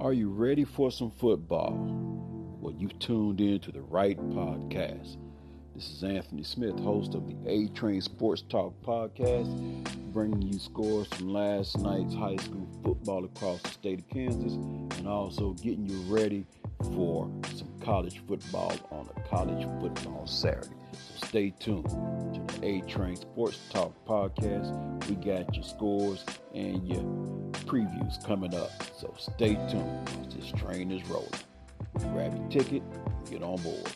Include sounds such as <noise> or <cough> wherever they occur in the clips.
Are you ready for some football? Well, you've tuned in to the right podcast. This is Anthony Smith, host of the A Train Sports Talk podcast, bringing you scores from last night's high school football across the state of Kansas and also getting you ready for some college football on a college football Saturday. So stay tuned A Train Sports Talk podcast. We got your scores and your previews coming up. So stay tuned. This train is rolling. Grab your ticket get on board.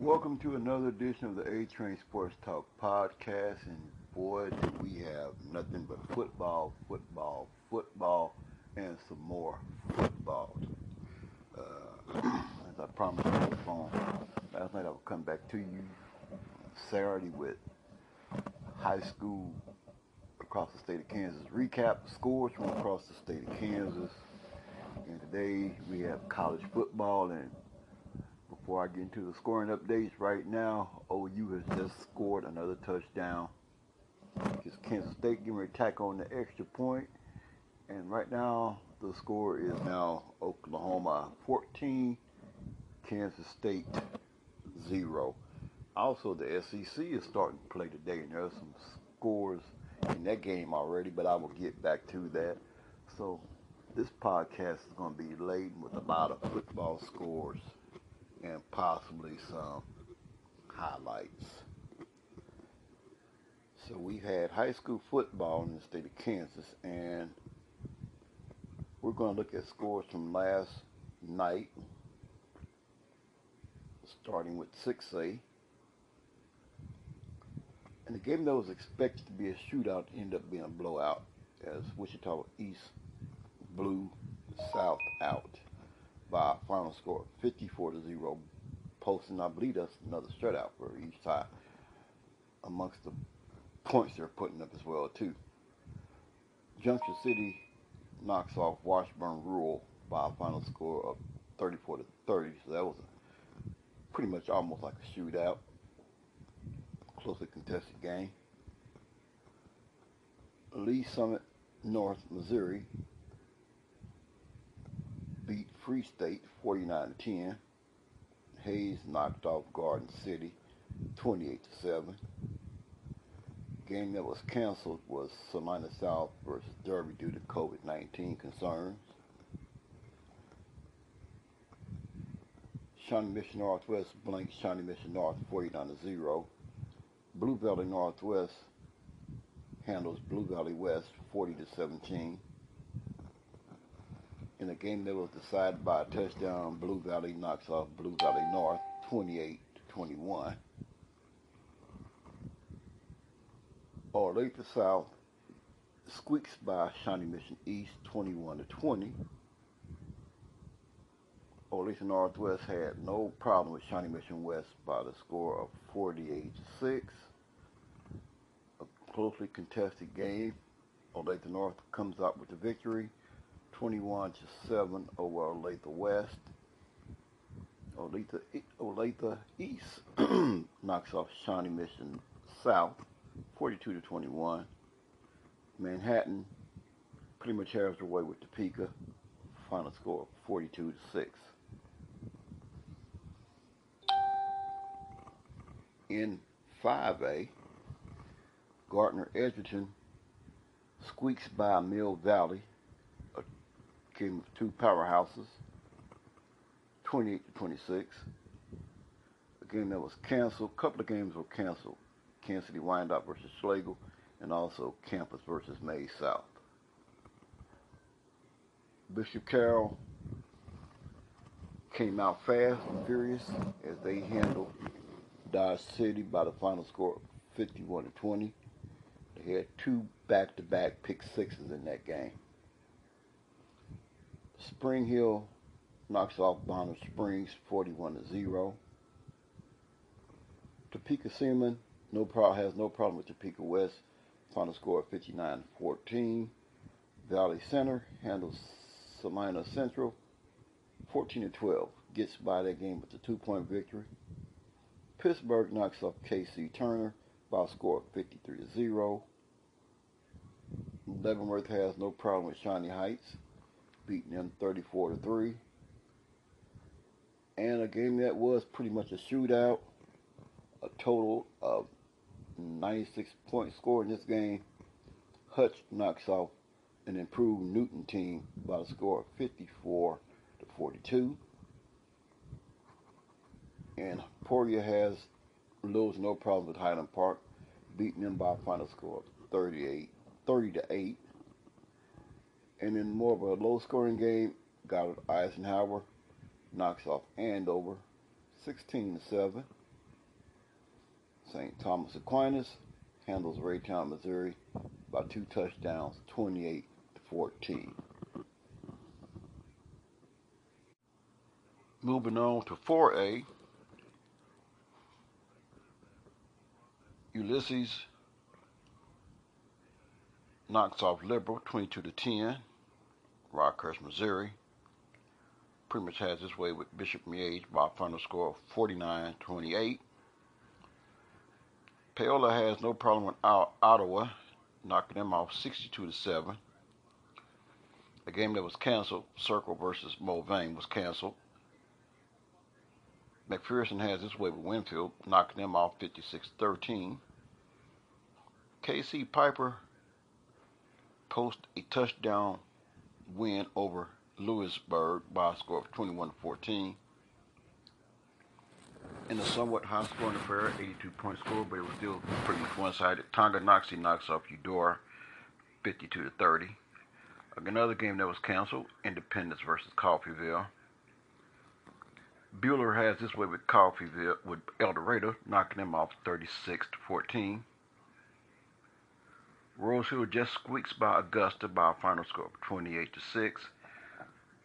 Welcome to another edition of the A Train Sports Talk podcast. And boy, do we have nothing but football, football, football, and some more football. Uh, as I promised on the phone, last night I will come back to you Saturday with high school across the state of Kansas recap scores from across the state of Kansas. And today we have college football and before I get into the scoring updates right now, OU has just scored another touchdown. It's Kansas State getting ready to tack on the extra point. And right now, the score is now Oklahoma 14, Kansas State 0. Also, the SEC is starting to play today, and there are some scores in that game already, but I will get back to that. So, this podcast is going to be laden with a lot of football scores and possibly some highlights. So we've had high school football in the state of Kansas, and we're going to look at scores from last night, starting with 6A. And the game that was expected to be a shootout ended up being a blowout as Wichita East blew South out by a final score of 54 to 0, posting, I believe that's another shutout for each side amongst the points they're putting up as well too. Junction City knocks off Washburn Rural by a final score of 34 to 30, so that was a, pretty much almost like a shootout, closely contested game. Lee Summit North Missouri beat Free State 49 to 10. Hays knocked off Garden City 28 to 7. Game that was canceled was Salina South versus Derby due to COVID-19 concerns. Shawnee Mission Northwest blanked Shawnee Mission North 49 to 0. Blue Valley Northwest handles Blue Valley West 40 to 17 in a game that was decided by a touchdown, Blue Valley knocks off Blue Valley North 28 to 21. Olathe South squeaks by Shawnee Mission East 21 to 20. Olathe Northwest had no problem with Shawnee Mission West by the score of 48 to 6. A closely contested game. Olathe North comes out with the victory 21 to 7 over Olathe West. Olathe, Olathe East <clears throat> knocks off Shawnee Mission South 42 to 21. Manhattan pretty much has their way with Topeka. Final score 42 to 6. In 5A, Gardner Edgerton squeaks by Mill Valley a game of two powerhouses, 28 to 26. A game that was canceled. A couple of games were canceled. Kansas City Wyandotte versus Schlagle, and also Campus versus Maize South. Bishop Carroll came out fast and furious as they handled Dodge City by the final score of 51 to 20. They had two back-to-back pick sixes in that game. Spring Hill knocks off Bonner Springs 41 to 0. Topeka Seaman no problem has no problem with Topeka West. Final score of 59-14. Valley Center handles Salina Central 14 to 12. gets by that game with a two-point victory. Pittsburg knocks off KC Turner by a score of 53 to 0. Leavenworth has no problem with Shawnee Heights, beating them 34 to 3. And a game that was pretty much a shootout, a total of 96 points scored in this game. Hutch knocks off an improved Newton team by a score of 54 to 42. And Portia has little no problem with Highland Park, beating them by a final score of 38, 30 to 8. And in more of a low scoring game, Goddard Eisenhower knocks off Andover 16 to 7. St. Thomas Aquinas handles Raytown, Missouri by two touchdowns, 28 to 14. Moving on to 4A, Ulysses knocks off Liberal 22 to 10. Rockhurst, Missouri. Pretty much has his way with Bishop Miege by a final score of 49 28. Paola has no problem with Ottawa, knocking them off 62 to 7. A game that was canceled, Circle versus Mulvane, was canceled. McPherson has his way with Winfield, knocking them off 56 13. KC Piper post a touchdown win over Louisburg by a score of 21 to 14. In a somewhat high scoring affair, 82 point score, but it was still pretty much one sided. Tonganoxie knocks off Eudora 52 to 30. Another game that was canceled, Independence versus Coffeyville. Buhler has this way with Coffeyville with El Dorado, knocking them off 36 to 14. Rosehill just squeaks by Augusta by a final score of 28 to 6.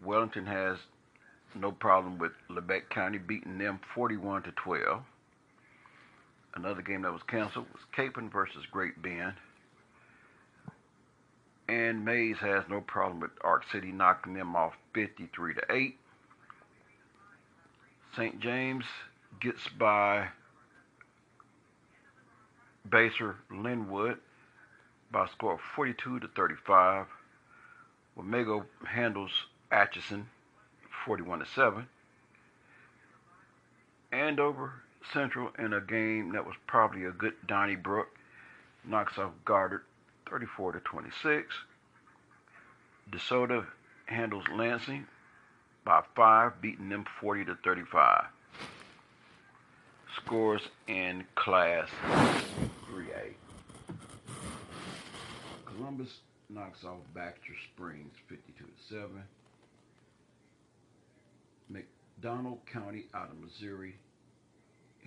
Wellington has no problem with Labette County beating them 41 to 12. Another game that was canceled was Kapaun versus Great Bend. And Maize has no problem with Ark City knocking them off 53 to 8. St. James gets by Basehor Linwood by a score of 42 to 35. Wamego handles Atchison 41 to 7. Andover Central in a game that was probably a good Donnybrook knocks off Goddard 34 to 26. DeSoto handles Lansing by 5, beating them 40 to 35. Scores in Class 3A. Columbus knocks off Baxter Springs 52 to 7. McDonald County out of Missouri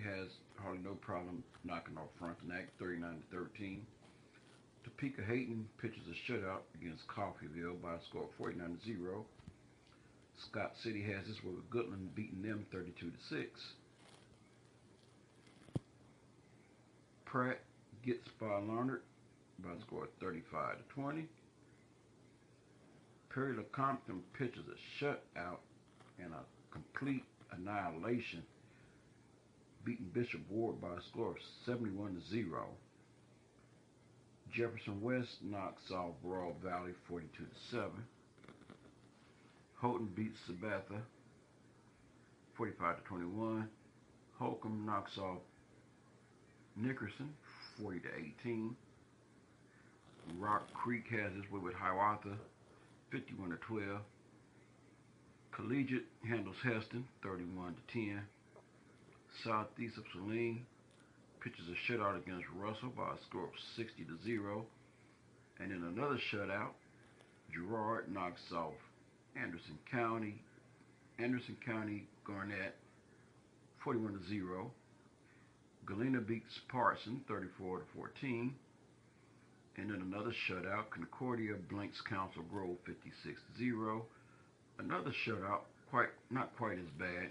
has hardly no problem knocking off Frontenac 39 to 13. Topeka Hayden pitches a shutout against Coffeyville by a score of 49 to 0. Scott City has this with Goodland beating them 32 to 6. Pratt gets by Larned by a score of 35 to 20. Perry Lecompton pitches a shutout and a complete annihilation, beating Bishop Ward by a score of 71 to 0. Jefferson West knocks off Royal Valley 42 to 7. Holton beats Sabetha 45 to 21. Holcomb knocks off Nickerson 40 to 18. Rock Creek has his way with Hiawatha 51 to 12. Collegiate handles Hesston 31 to 10. Southeast of Saline pitches a shutout against Russell by a score of 60 to 0. And in another shutout, Girard knocks off Anderson County, Anderson County Garnett 41 to 0. Galena beats Parson 34 to 14. And then another shutout, Concordia blinks Council Grove 56 to 0. Another shutout, quite not quite as bad.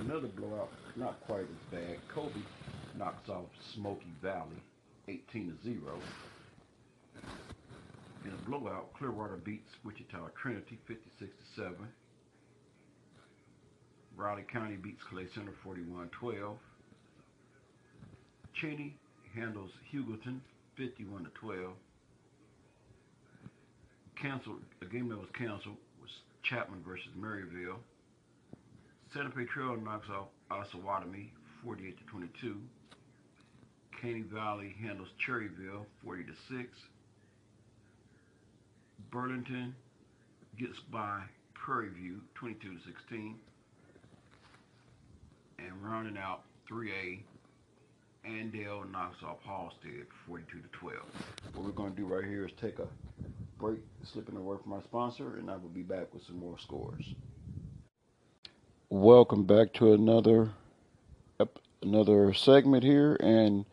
Another blowout, not quite as bad. Kobe knocks off Smoky Valley 18 to 0. In a blowout, Clearwater beats Wichita Trinity 56 to 7. Riley County beats Clay Center 41 12. Cheney handles Hugoton 51 to 12. Canceled a game that was canceled was Chapman versus Maryville. Santa Trail knocks off Osawatomie 48 to 22. Caney Valley handles Cherryvale 40 to 6. Burlington gets by Prairie View 22 to 16. And rounding out 3A, Andale knocks off Halstead 42 to 12. What we're going to do right here is take a break, slipping away from our sponsor, and I will be back with some more scores. Welcome back to another another segment here, and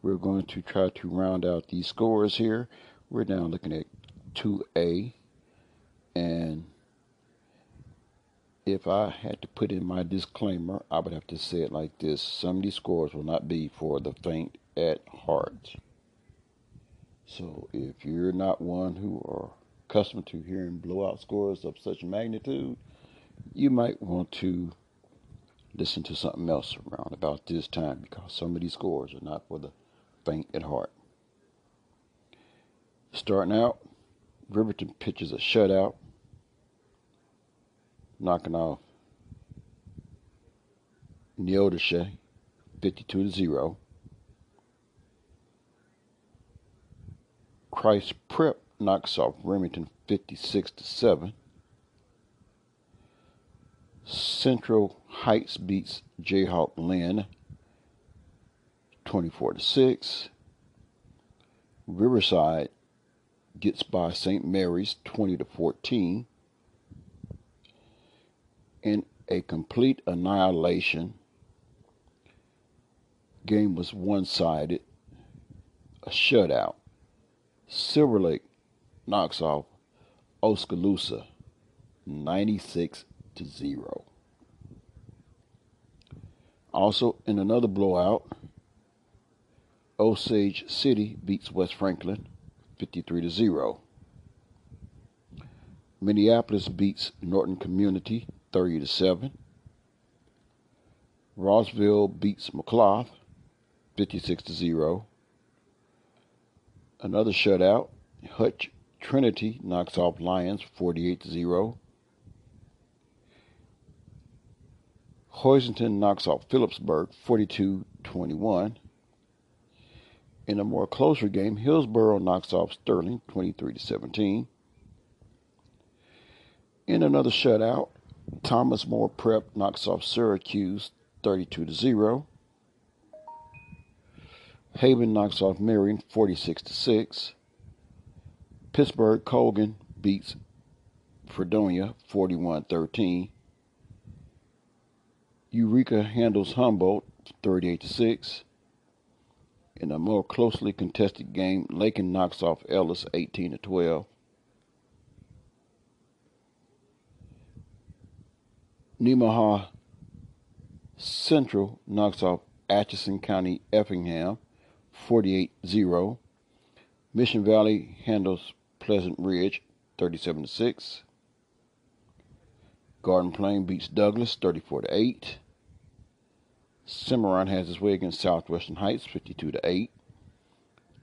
we're going to try to round out these scores here. We're now looking at 2A, and if I had to put in my disclaimer, I would have to say it like this some of these scores will not be for the faint at heart. So if you're not one who are accustomed to hearing blowout scores of such magnitude, you might want to listen to something else around about this time because some of these scores are not for the faint at heart. Starting out, Riverton pitches a shutout, knocking off Neodesha 52 to 0. Christ Prep knocks off Remington 56 to 7. Central Heights beats Jayhawk Linn 24 to 6. Riverside gets by St. Mary's 20 to 14. In a complete annihilation, game was one-sided, a shutout. Silver Lake knocks off Oskaloosa 96 to 0. Also, in another blowout, Osage City beats West Franklin 53 to 0. Minneapolis beats Norton Community 30 to 7. Rossville beats McLouth 56 to 0. Another shutout. Hutch Trinity knocks off Lyons 48 to 0. Hoisington knocks off Phillipsburg 42 21. In a more closer game, Hillsboro knocks off Sterling 23 to 17. In another shutout, Thomas More Prep knocks off Syracuse 32 to 0. Haven knocks off Marion 46 to 6. Pittsburg Colgan beats Fredonia 41-13. Eureka handles Humboldt 38 to 6. In a more closely contested game, Lakin knocks off Ellis 18 to 12. Nemaha Central knocks off Atchison County Effingham 48 0. Mission Valley handles Pleasant Ridge 37 6. Garden Plain beats Douglas 34 8. Cimarron has his way against Southwestern Heights 52 8.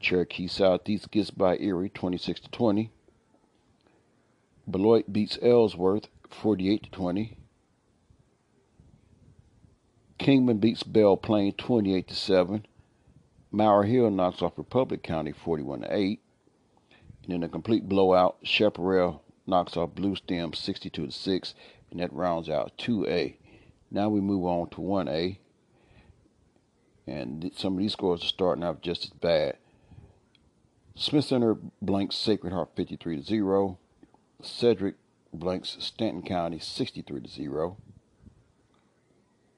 Cherokee Southeast gets by Erie 26 20. Beloit beats Ellsworth 48 20. Kingman beats Belle Plaine 28 to 7. Mower Hill knocks off Republic County 41 to 8. And in a complete blowout, Chaparral knocks off Blue Stem 62 to 6, and that rounds out 2A. Now we move on to 1A. And some of these scores are starting out just as bad. Smith Center blanks Sacred Heart 53 to 0. Cedric blanks Stanton County 63 to 0.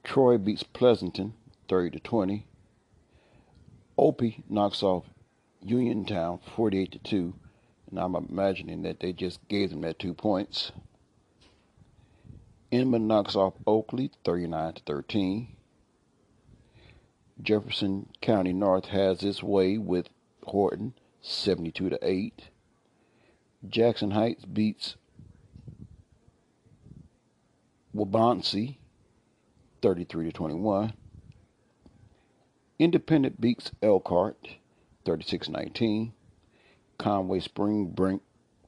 Troy beats Pleasanton 30 to 20. Olpe knocks off Uniontown 48 to 2, and I'm imagining that they just gave them that two points. Inman knocks off Oakley 39 to 13. Jefferson County North has its way with Horton 72 to 8. Jackson Heights beats Wabaunsee 33 to 21. Independent beats Elkhart 36-19. Conway Spring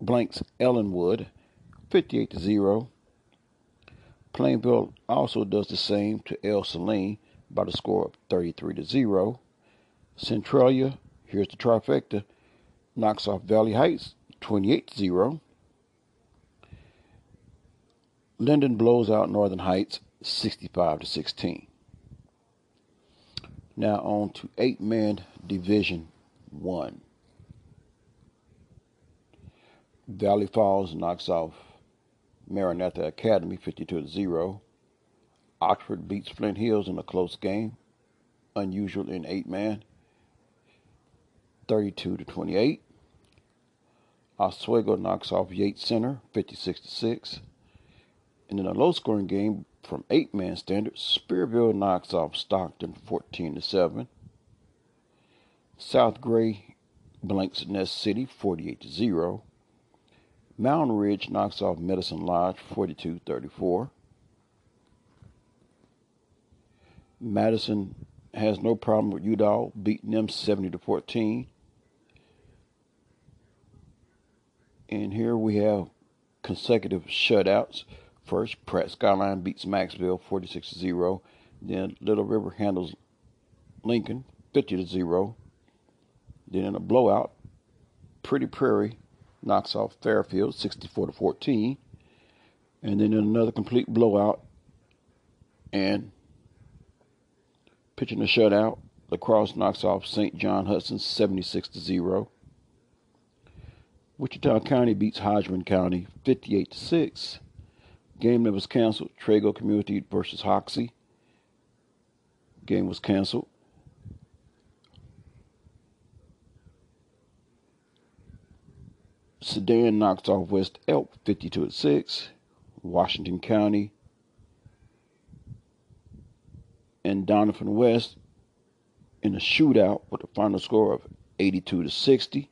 blanks Ellinwood 58 to 0. Plainville also does the same to El Saline by the score of 33 to 0. Centralia, here's the trifecta, knocks off Valley Heights 28 to 0. Lyndon blows out Northern Heights 65 to 16. Now on to eight man division one. Valley Falls knocks off Maranatha Academy 52 to 0. Oxford beats Flint Hills in a close game, unusual in eight man, 32 to 28. Oswego knocks off Yates Center 56 to 6. And in a low scoring game from eight man standards, Spearville knocks off Stockton 14 to 7. South Gray blanks Ness City 48 to 0. Mountain Ridge knocks off Medicine Lodge 42 34. Madison has no problem with Udall beating them 70 to 14. And here we have consecutive shutouts. First, Pratt Skyline beats Macksville 46 0. Then Little River handles Lincoln 50 0. Then in a blowout, Pretty Prairie knocks off Fairfield 64 to 14. And then in another complete blowout and pitching a shutout, La Crosse knocks off St. John Hudson 76 to 0. Wichita County beats Hodgman County 58 to 6. Game that was canceled, Trego Community versus Hoxie. Game was canceled. Sedan knocks off West Elk 52 to 6. Washington County and Doniphan West in a shootout with a final score of 82 to 60.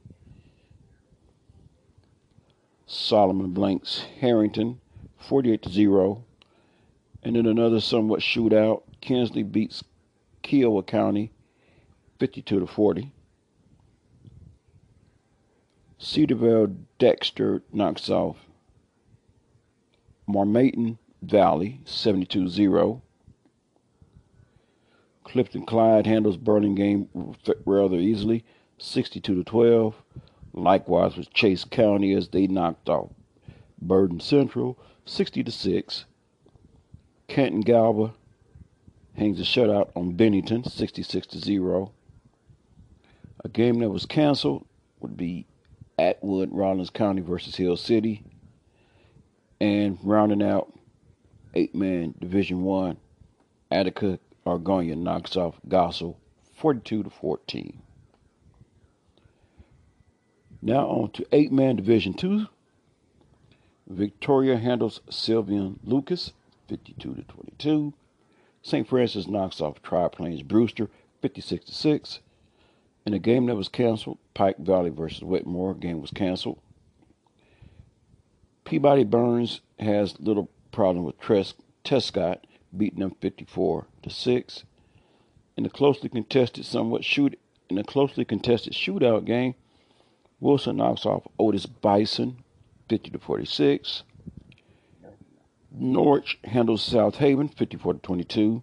Solomon blanks Herington 48 to 0. And then another somewhat shootout. Kinsley beats Kiowa County 52 to 40. Cedarville Dexter knocks off Marmaton Valley 72 0. Clifton Clyde handles Burlingame rather easily 62 to 12. Likewise with Chase County as they knocked off Burden Central 60 to 6. Canton Galva hangs a shutout on Bennington 66 to 0. A game that was canceled would be Atwood, Rawlins County versus Hill City. And rounding out eight man Division One, Attica Argonia knocks off Goessel 42 to 14. Now on to eight man Division Two. Victoria handles Sylvan Lucas 52 to 22. St. Francis knocks off Tri Plains Brewster 56 to 6. In a game that was canceled, Pike Valley versus Wetmore game was canceled. Peabody Burns has little problem with Tres- Tescott beating them 54 to 6. In a closely contested, somewhat shoot in a closely contested shootout game, Wilson knocks off Otis Bison 50 to 46. Norwich handles South Haven 54 to 22.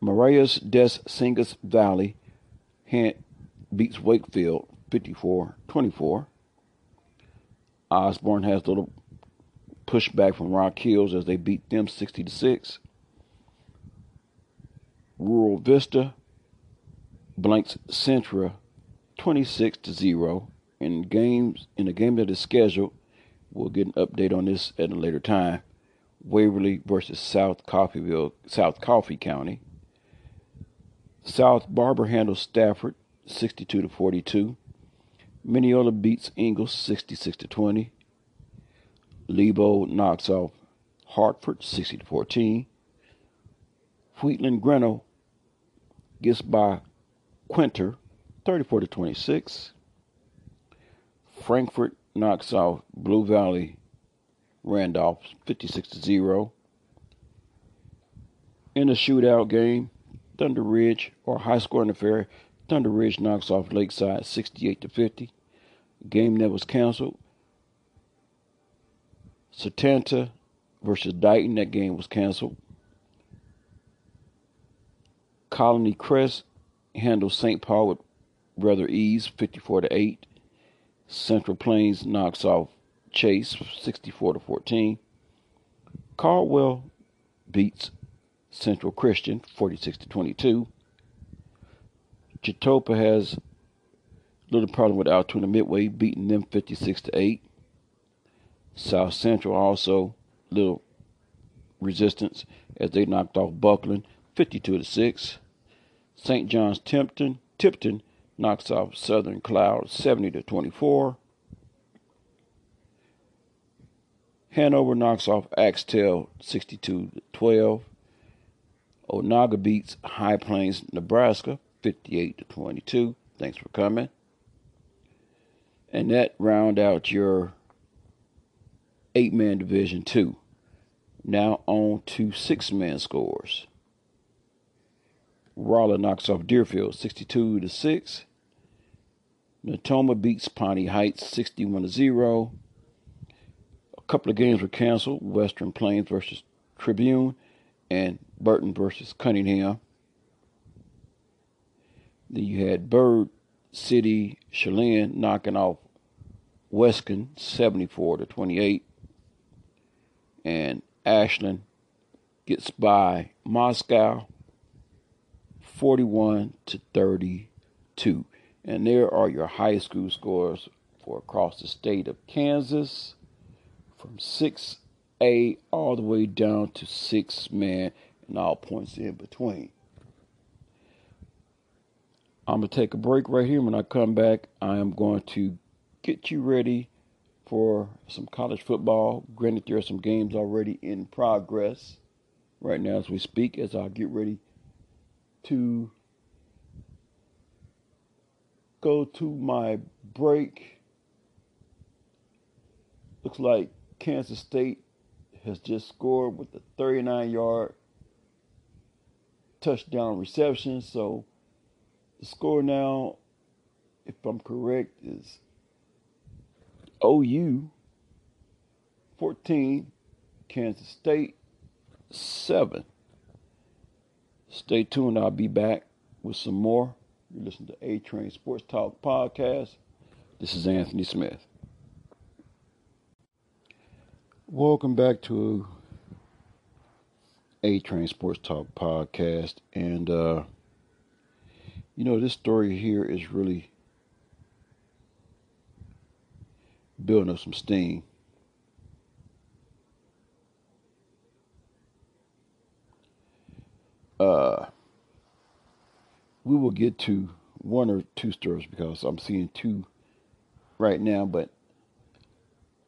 Marais des Cygnes Valley beats Wakefield 54 24. Osborne has a little pushback from Rock Hills as they beat them 60 to 6. Rural Vista blanks Centra 26 to 0 in games in a game that is scheduled. We'll get an update on this at a later time. Waverly versus South Coffeyville, South Coffee County. South Barber handles Stafford 62 to 42. Minneola beats Ingalls 66 to 20. Lebo knocks off Hartford 60 to 14. Wheatland Grinnell gets by Quinter 34 to 26. Frankfort knocks off Blue Valley Randolph 56 to 0. In a shootout game, Thunder Ridge or high scoring affair, Thunder Ridge knocks off Lakeside 68 to 50. Game that was canceled. Satanta versus Dighton, that game was canceled. Colony Crest handles St. Paul with rather ease, 54 to 8. Central Plains knocks off Chase, 64 to 14. Caldwell beats Central Christian, 46 to 22. Chetopa has a little problem with Altoona Midway, beating them 56 to 8. South Central also little resistance as they knocked off Bucklin 52 to 6. St. John's Tipton, Tipton knocks off Southern Cloud 70 to 24. Hanover knocks off Axtell 62 to 12. Onaga beats High Plains, Nebraska 58 to 22. Thanks for coming. And that round out your eight man division two. Now on to six man scores. Raleigh knocks off Deerfield 62 to 6. Natoma beats Pawnee Heights 61 0. A couple of games were canceled Western Plains versus Tribune and Burrton versus Cunningham. Then you had Bird City Cheylin knocking off Weston 74 to 28 and Ashland gets by Moscow 41 to 32. And there are your high school scores for across the state of Kansas from 6A all the way down to 6 man and all points in between. I'm going to take a break right here. When I come back, I am going to get you ready for some college football. Granted, there are some games already in progress right now as we speak, as I get ready to go to my break. Looks like Kansas State has just scored with a 39 yard touchdown reception. So the score now, if I'm correct, is OU 14, Kansas State 7. Stay tuned. I'll be back with some more. You listen to A Train Sports Talk podcast. This is Anthony Smith. Welcome back to A Train Sports Talk podcast. And, uh, you know, this story here is really building up some steam. Uh, we will get to one or two stories because I'm seeing two right now, but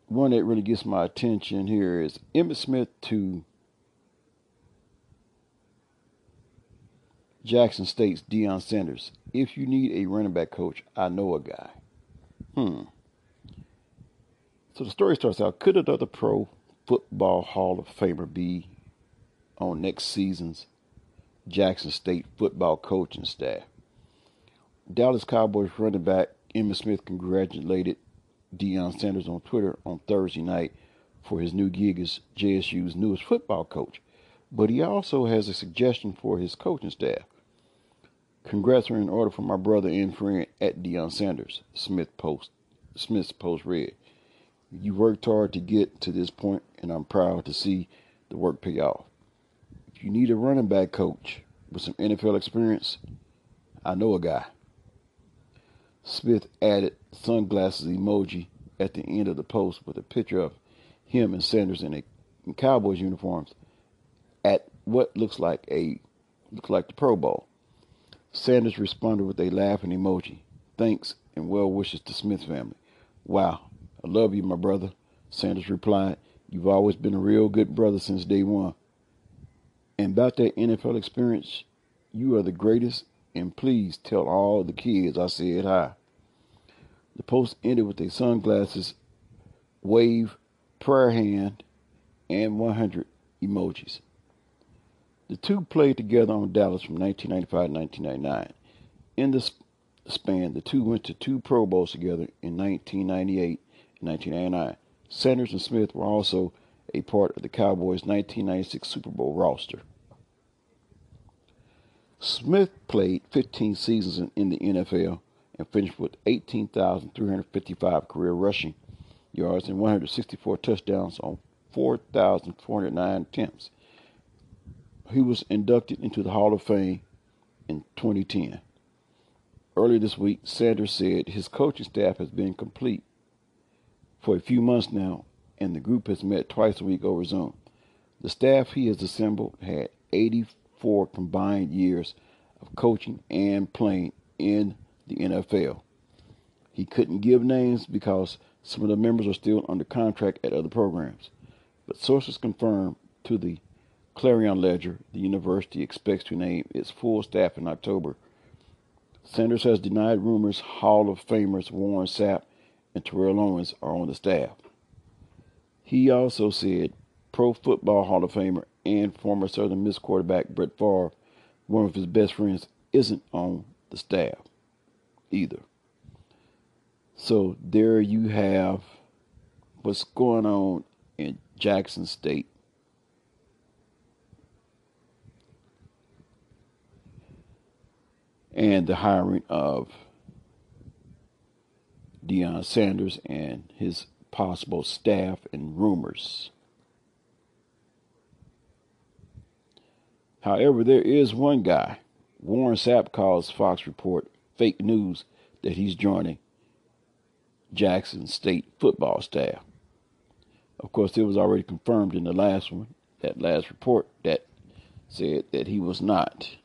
one that really gets my attention here is Emmitt Smith to Jackson State's Deion Sanders. If you need a running back coach, I know a guy. Hmm. So the story starts out Could another pro football Hall of Famer be on next season's Jackson State football coaching staff? Dallas Cowboys running back Emmitt Smith congratulated Deion Sanders on Twitter on Thursday night for his new gig as JSU's newest football coach, but he also has a suggestion for his coaching staff. Congrats are in order for my brother and friend at Deion Sanders, Smith post Smith's post read. You worked hard to get to this point, and I'm proud to see the work pay off. You need a running back coach with some NFL experience, I know a guy. Smith added sunglasses emoji at the end of the post with a picture of him and Sanders in, a, in Cowboys uniforms at what looks like a looks like the Pro Bowl. Sanders responded with a laughing emoji. Thanks and well wishes to Smith family. Wow, I love you, my brother. Sanders replied, You've always been a real good brother since day one. And about that NFL experience, you are the greatest and please tell all the kids I said hi. The post ended with a sunglasses, wave, prayer hand, and 100 emojis. The two played together on Dallas from 1995 to 1999. In this span, the two went to two Pro Bowls together in 1998 and 1999. Sanders and Smith were also a part of the Cowboys' 1996 Super Bowl roster. Smith played 15 seasons in the NFL and finished with 18,355 career rushing yards and 164 touchdowns on 4,409 attempts. He was inducted into the Hall of Fame in 2010. Earlier this week, Sanders said his coaching staff has been complete for a few months now, and the group has met twice a week over Zoom. The staff he has assembled had 84 combined years of coaching and playing in the NFL. He couldn't give names because some of the members are still under contract at other programs. But sources confirmed to the Clarion Ledger the university expects to name its full staff in October. Sanders has denied rumors Hall of Famers Warren Sapp and Terrell Owens are on the staff. He also said Pro Football Hall of Famer and former Southern Miss quarterback Brett Favre, one of his best friends, isn't on the staff either. So there you have what's going on in Jackson State. And the hiring of Deion Sanders and his possible staff and rumors. However, there is one guy, Warren Sapp calls Fox Report fake news that he's joining Jackson State football staff. Of course, it was already confirmed in the last one, that last report that said that he was not.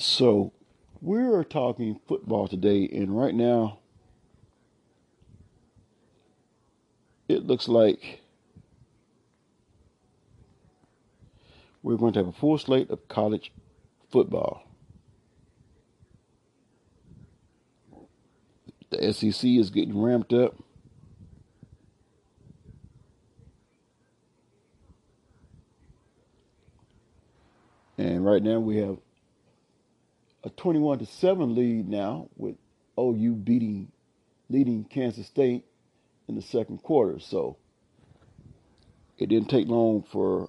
So, we're talking football today, and right now, it looks like we're going to have a full slate of college football. The SEC is getting ramped up. And right now we have a 21 to 7 lead now with OU beating leading Kansas State in the second quarter. So it didn't take long for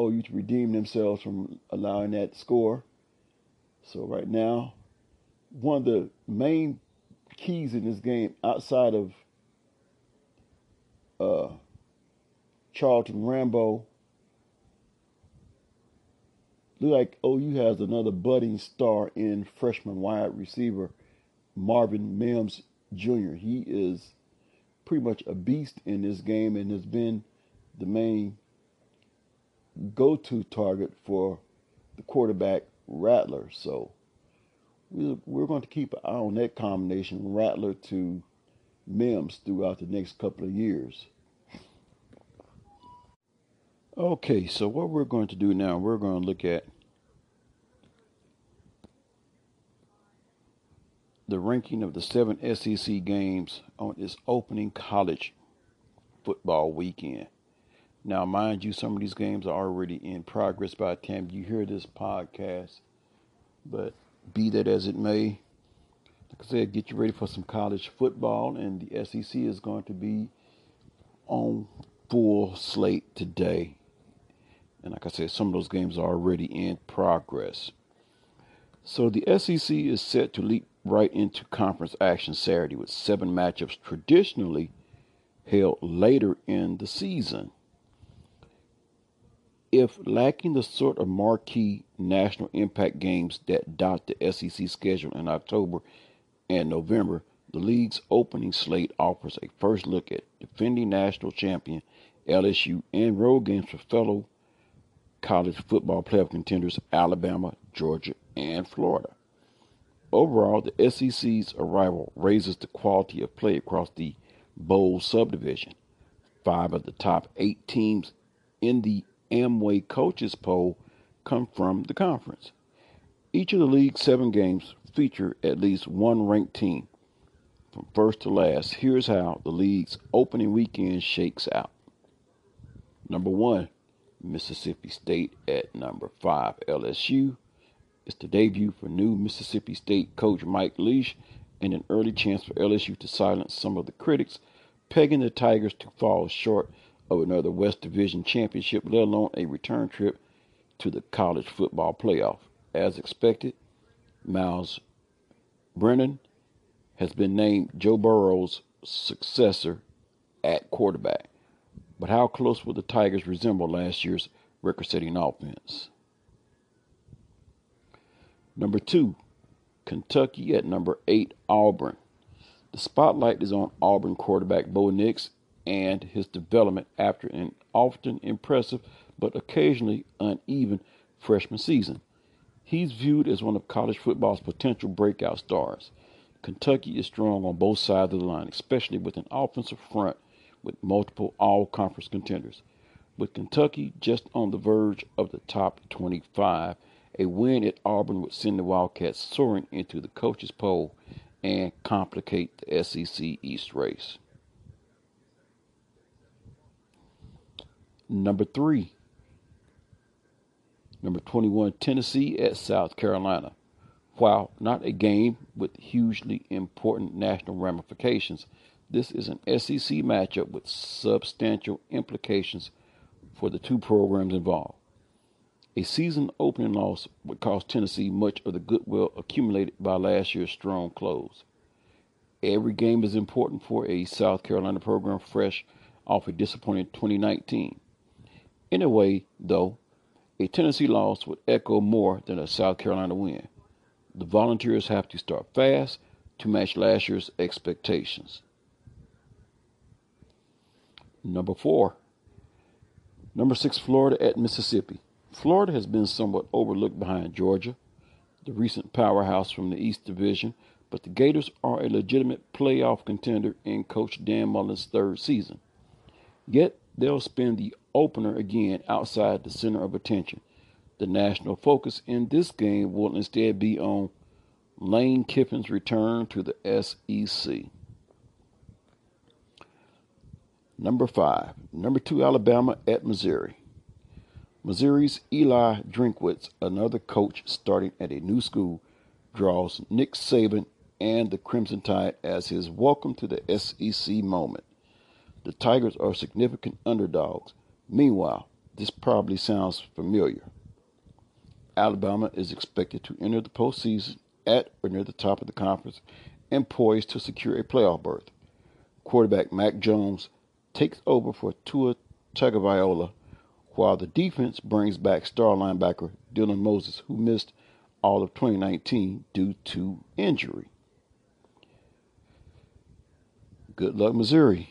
OU to redeem themselves from allowing that score. So right now, one of the main keys in this game outside of uh, Charleston Rambo look like oh, OU has another budding star in freshman wide receiver Marvin Mims Jr. He is pretty much a beast in this game and has been the main go-to target for the quarterback Rattler. So we're going to keep an eye on that combination, Rattler to Mims, throughout the next couple of years. Okay, so what we're going to do now, we're going to look at the ranking of the seven SEC games on its opening college football weekend. Now, mind you, some of these games are already in progress by the time you hear this podcast, but be that as it may, like I said, get you ready for some college football, and the SEC is going to be on full slate today. And like I said, some of those games are already in progress. So the SEC is set to leap right into conference action Saturday with seven matchups traditionally held later in the season. If lacking the sort of marquee national impact games that dot the SEC schedule in October and November, the league's opening slate offers a first look at defending national champion LSU and road games for fellow college football playoff contenders Alabama, Georgia, and Florida. Overall, the SEC's arrival raises the quality of play across the Bowl subdivision. Five of the top eight teams in the Amway coaches poll come from the conference. Each of the league's seven games feature at least one ranked team. From first to last, here's how the league's opening weekend shakes out. Number one, Mississippi State at number five, LSU. It's the debut for new Mississippi State coach Mike Leach and an early chance for LSU to silence some of the critics, pegging the Tigers to fall short of another West Division championship, let alone a return trip to the college football playoff. As expected, Myles Brennan has been named Joe Burrow's successor at quarterback. But how close will the Tigers resemble last year's record setting offense? Number two, Kentucky at number eight, Auburn. The spotlight is on Auburn quarterback Bo Nix and his development after an often impressive but occasionally uneven freshman season. He's viewed as one of college football's potential breakout stars. Kentucky is strong on both sides of the line, especially with an offensive front with multiple all conference contenders. With Kentucky just on the verge of the top 25, a win at Auburn would send the Wildcats soaring into the coaches' poll and complicate the SEC East race. Number three, number 21, Tennessee at South Carolina. While not a game with hugely important national ramifications, this is an SEC matchup with substantial implications for the two programs involved. A season opening loss would cost Tennessee much of the goodwill accumulated by last year's strong close. Every game is important for a South Carolina program fresh off a disappointing 2019. In a way, though, a Tennessee loss would echo more than a South Carolina win. The Volunteers have to start fast to match last year's expectations. Number four. Number six, Florida at Mississippi. Florida has been somewhat overlooked behind Georgia, the recent powerhouse from the East Division, but the Gators are a legitimate playoff contender in Coach Dan Mullen's third season. Yet they'll spend the opener again outside the center of attention. The national focus in this game will instead be on Lane Kiffin's return to the SEC. Number five, number two, Alabama at Missouri. Missouri's Eli Drinkwitz, another coach starting at a new school, draws Nick Saban and the Crimson Tide as his welcome to the SEC moment. The Tigers are significant underdogs. Meanwhile, this probably sounds familiar. Alabama is expected to enter the postseason at or near the top of the conference and poised to secure a playoff berth. Quarterback Mac Jones takes over for Tua Tagovailoa while the defense brings back star linebacker Dylan Moses, who missed all of 2019 due to injury. Good luck, Missouri.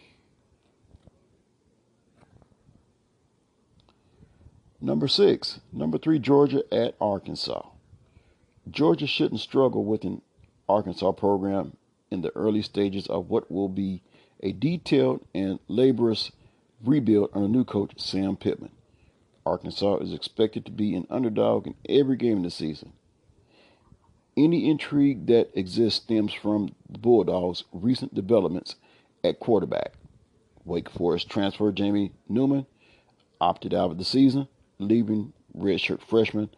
Number six, number three, Georgia at Arkansas. Georgia shouldn't struggle with an Arkansas program in the early stages of what will be a detailed and laborious rebuild under new coach Sam Pittman. Arkansas is expected to be an underdog in every game the season. Any intrigue that exists stems from the Bulldogs' recent developments at quarterback. Wake Forest transfer Jamie Newman opted out of the season, leaving redshirt freshman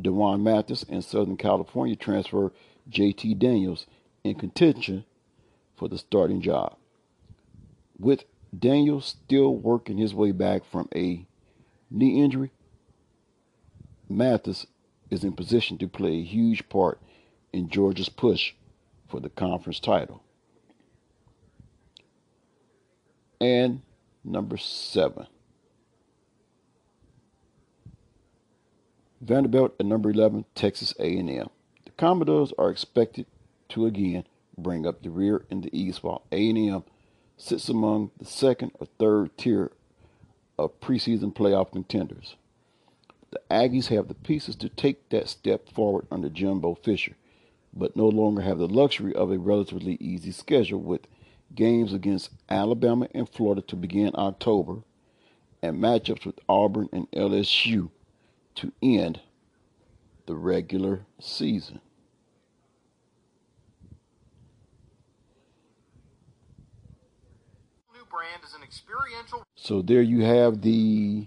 D'Wan Mathis and Southern California transfer JT Daniels in contention for the starting job. With Daniel still working his way back from a knee injury, Mathis is in position to play a huge part in Georgia's push for the conference title. And number seven. Vanderbilt at number 11, Texas A&M. The Commodores are expected to again bring up the rear in the East while A&M sits among the second or third tier of preseason playoff contenders. The Aggies have the pieces to take that step forward under Jimbo Fisher, but no longer have the luxury of a relatively easy schedule with games against Alabama and Florida to begin October, and matchups with Auburn and LSU to end the regular season. New brand is an experiential So there you have the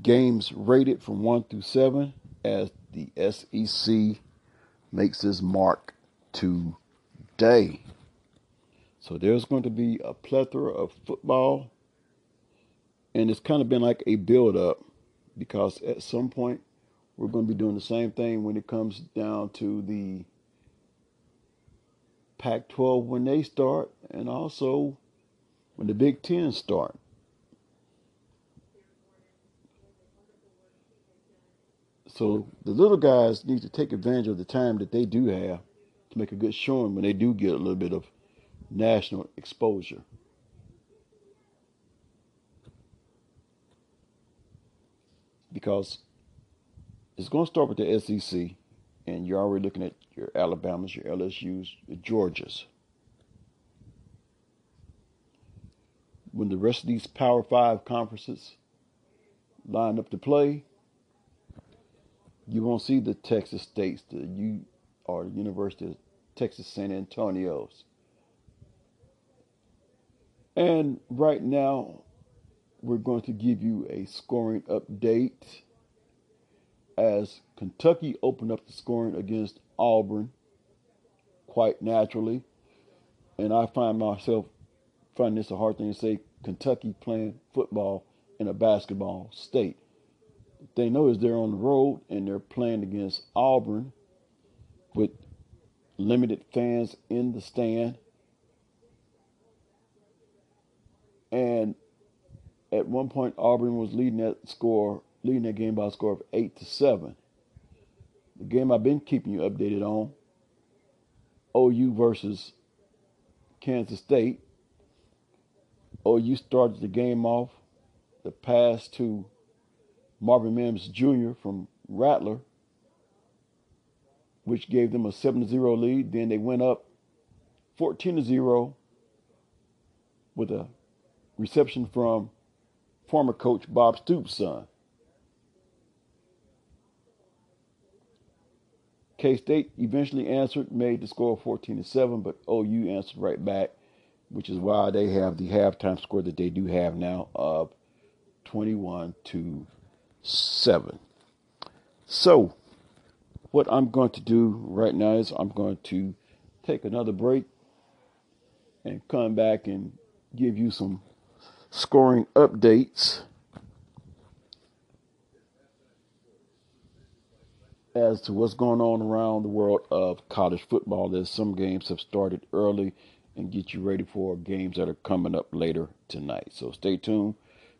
games rated from 1 through 7 as the SEC makes its mark today. So there's going to be a plethora of football, and it's kind of been like a build up because at some point we're going to be doing the same thing when it comes down to the Pac 12 when they start, and also when the Big Ten start. So the little guys need to take advantage of the time that they do have to make a good showing when they do get a little bit of national exposure. Because it's going to start with the SEC, and you're already looking at your Alabamas, your LSUs, your Georgias. When the rest of these Power Five conferences line up to play, you won't see the Texas States, the U or the University of Texas San Antonio's. And right now, we're going to give you a scoring update as Kentucky opened up the scoring against Auburn quite naturally. And I find myself finding this a hard thing to say Kentucky playing football in a basketball state. They know is they're on the road and they're playing against Auburn with limited fans in the stand. And at one point Auburn was leading that score, leading that game by a score of eight to seven. The game I've been keeping you updated on, OU versus Kansas State. OU started the game off, the pass to Marvin Mims Jr. from Rattler, which gave them a 7 0 lead. Then they went up 14 0 with a reception from former coach Bob Stoops' son. K State eventually answered, made the score 14 to 7, but OU answered right back, which is why they have the halftime score that they do have now of 21 to 7. So, what I'm going to do right now is I'm going to take another break and come back and give you some scoring updates as to what's going on around the world of college football as some games have started early and get you ready for games that are coming up later tonight. So stay tuned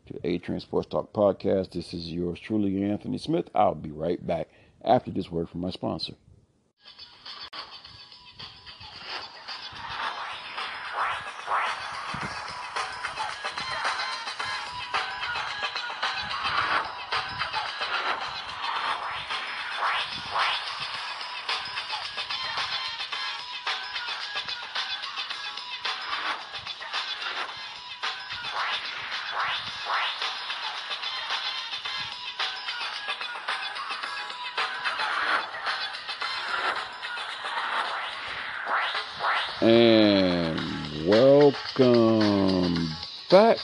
to A Train Sports Talk podcast. This is yours truly, Anthony Smith. I'll be right back after this word from my sponsor. Back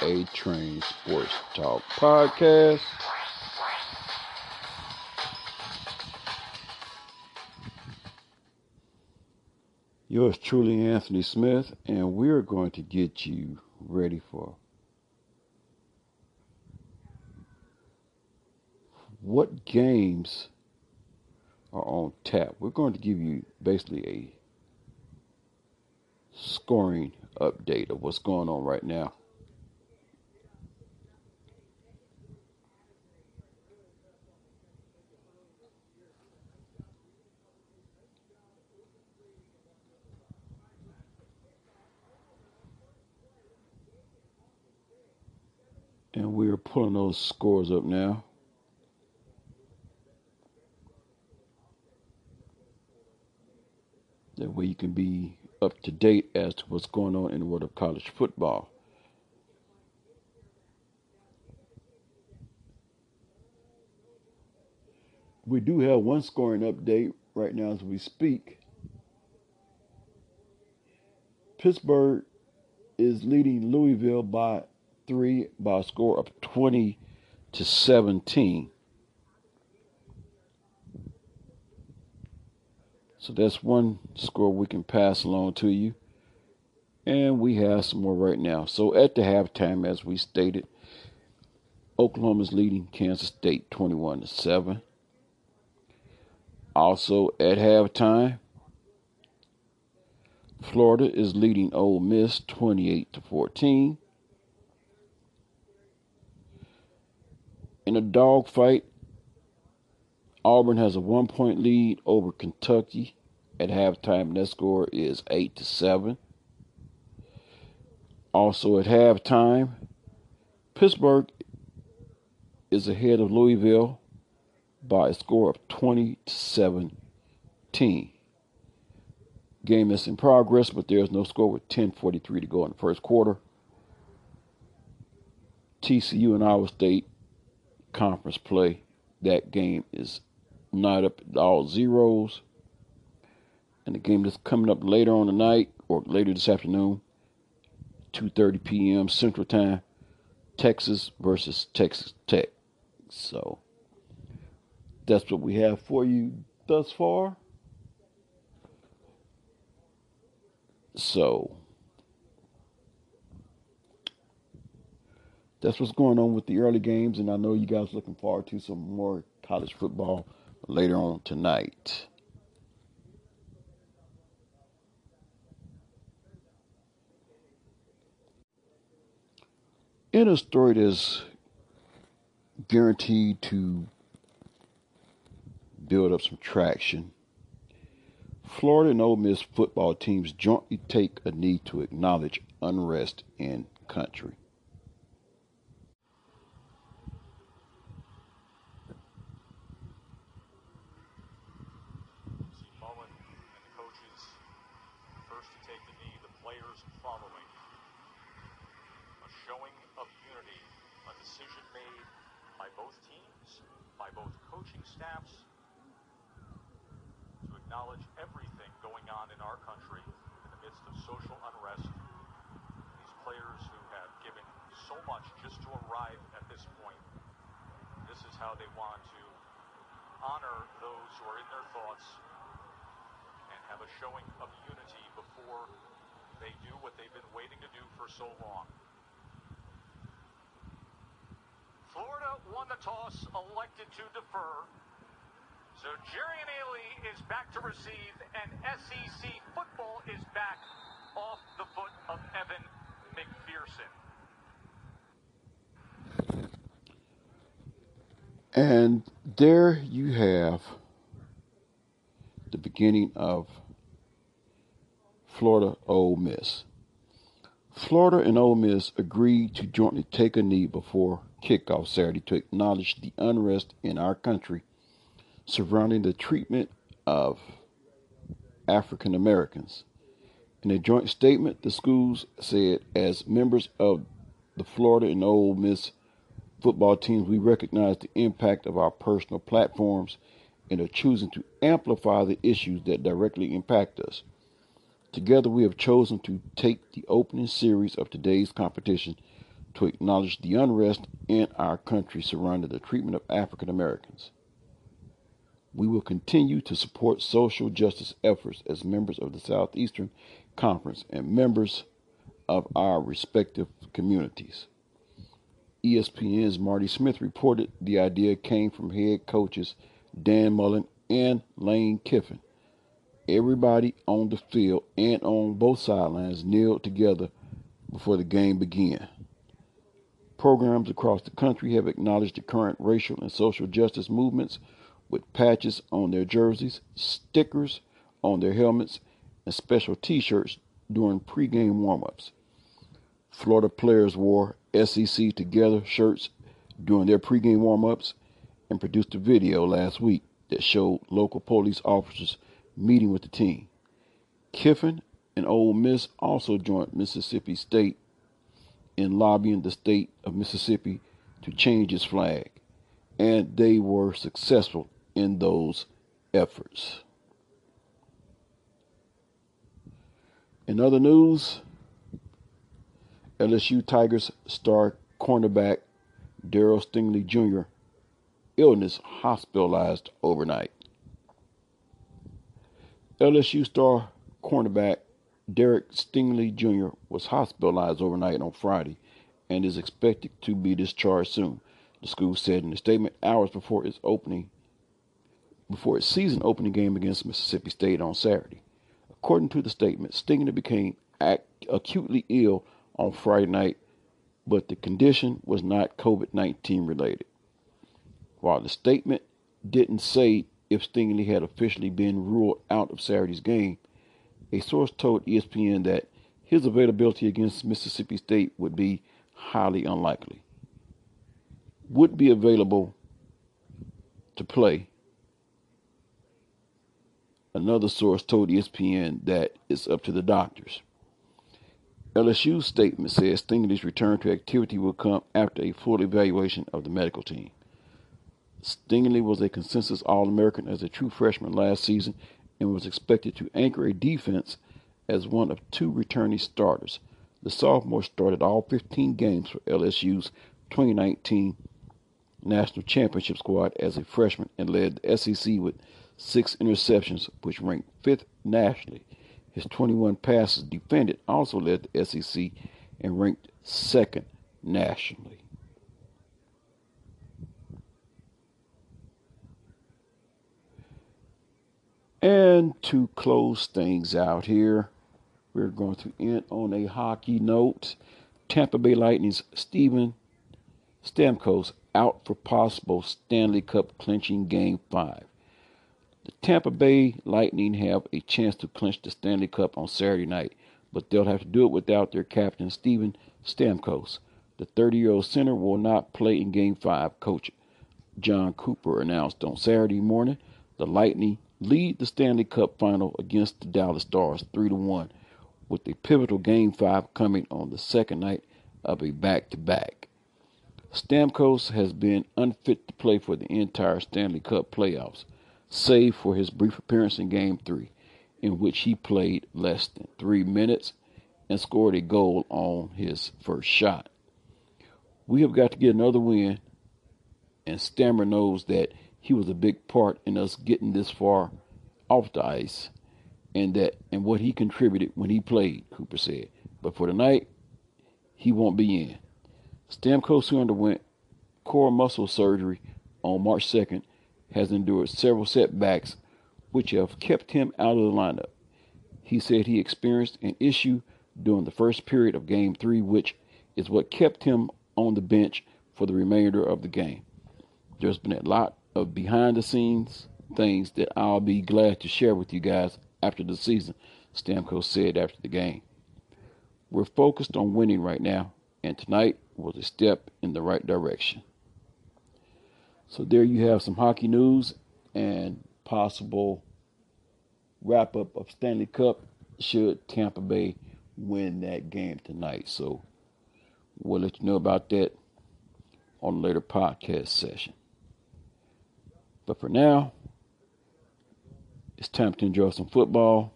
to A Train Sports Talk Podcast. Yours truly, Anthony Smith, and we're going to get you ready for what games are on tap. We're going to give you basically a scoring update of what's going on right now. And we are pulling those scores up now. that way you can be up to date as to what's going on in the world of college football. We do have one scoring update right now as we speak. Pittsburgh is leading Louisville by three by a score of 20 to 17. So that's one score we can pass along to you. And we have some more right now. So at the halftime, as we stated, Oklahoma is leading Kansas State 21 to 7. Also at halftime, Florida is leading Ole Miss 28 to 14. In a dogfight, Auburn has a one point lead over Kentucky at halftime, that score is 8 to 7. Also at halftime, Pittsburgh is ahead of Louisville by a score of 20 to 17. Game is in progress, but there's no score with 10:43 to go in the first quarter. TCU and Iowa State conference play. That game is not up all zeros. And the game that's coming up later on tonight or later this afternoon, 2:30 p.m. Central Time, Texas versus Texas Tech. So that's what we have for you thus far. So that's what's going on with the early games, and I know you guys looking forward to some more college football later on tonight. In a story that's guaranteed to build up some traction. Florida and Ole Miss football teams jointly take a knee to acknowledge unrest in country. See Mullen and the coaches first to take the knee, the players following. A showing of unity, a decision made by both teams, by both coaching staffs, to acknowledge everything going on in our country in the midst of social unrest. These players who have given so much just to arrive at this point. This is how they want to honor those who are in their thoughts and have a showing of unity before they do what they've been waiting to do for so long. Florida won the toss, elected to defer. So Jerrion Ealy is back to receive, and SEC football is back off the foot of Evan McPherson. And there you have the beginning of Florida Ole Miss. Florida and Ole Miss agreed to jointly take a knee before kickoff Saturday to acknowledge the unrest in our country surrounding the treatment of African Americans. In a joint statement, the schools said, as members of the Florida and Ole Miss football teams, we recognize the impact of our personal platforms and are choosing to amplify the issues that directly impact us. Together, we have chosen to take the opening series of today's competition to acknowledge the unrest in our country surrounding the treatment of African Americans. We will continue to support social justice efforts as members of the Southeastern Conference and members of our respective communities. ESPN's Marty Smith reported the idea came from head coaches Dan Mullen and Lane Kiffin. Everybody on the field and on both sidelines kneeled together before the game began. Programs across the country have acknowledged the current racial and social justice movements with patches on their jerseys, stickers on their helmets, and special t shirts during pregame warm ups. Florida players wore SEC Together shirts during their pregame warm ups and produced a video last week that showed local police officers meeting with the team. Kiffin and Ole Miss also joined Mississippi State in lobbying the state of Mississippi to change its flag, and they were successful in those efforts. In other news, LSU Tigers star cornerback Daryl Stingley Jr. illness hospitalized overnight. LSU star cornerback Derek Stingley Jr. was hospitalized overnight on Friday and is expected to be discharged soon. The school said in a statement hours before its opening before its season opening game against Mississippi State on Saturday. According to the statement, Stingley became acutely ill on Friday night, but the condition was not COVID 19 related. While the statement didn't say if Stingley had officially been ruled out of Saturday's game, a source told ESPN that his availability against Mississippi State would be highly unlikely. Would be available to play. Another source told ESPN that it's up to the doctors. LSU's statement says Stingley's return to activity will come after a full evaluation of the medical team. Stingley was a consensus All American as a true freshman last season and was expected to anchor a defense as one of two returning starters. The sophomore started all 15 games for LSU's 2019 national championship squad as a freshman and led the SEC with six interceptions, which ranked fifth nationally. His 21 passes defended also led the SEC and ranked second nationally. And to close things out here, we're going to end on a hockey note. Tampa Bay Lightning's Steven Stamkos out for possible Stanley Cup clinching Game 5. The Tampa Bay Lightning have a chance to clinch the Stanley Cup on Saturday night, but they'll have to do it without their captain, Steven Stamkos. The 30 year old center will not play in Game 5, Coach Jon Cooper announced on Saturday morning. The Lightning lead the Stanley Cup final against the Dallas Stars 3 to 1 with a pivotal game 5 coming on the second night of a back-to-back. Stamkos has been unfit to play for the entire Stanley Cup playoffs, save for his brief appearance in game 3 in which he played less than 3 minutes and scored a goal on his first shot. We have got to get another win and Stammer knows that he was a big part in us getting this far off the ice and that and what he contributed when he played, Cooper said. But for tonight, he won't be in. Stamkos, who underwent core muscle surgery on March 2nd, has endured several setbacks which have kept him out of the lineup. He said he experienced an issue during the first period of game three, which is what kept him on the bench for the remainder of the game. There's been a lot of behind the scenes things that I'll be glad to share with you guys after the season, Stamkos said after the game. We're focused on winning right now, and tonight was a step in the right direction. So there you have some hockey news and possible wrap up of Stanley Cup should Tampa Bay win that game tonight. So we'll let you know about that on a later podcast session. But for now, it's time to enjoy some football.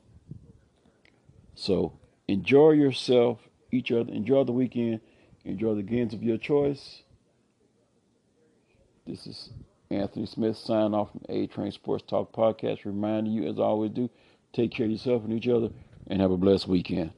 So enjoy yourself, each other, enjoy the weekend, enjoy the games of your choice. This is Anthony Smith signing off from A Train Sports Talk Podcast, reminding you, as I always do, take care of yourself and each other, and have a blessed weekend.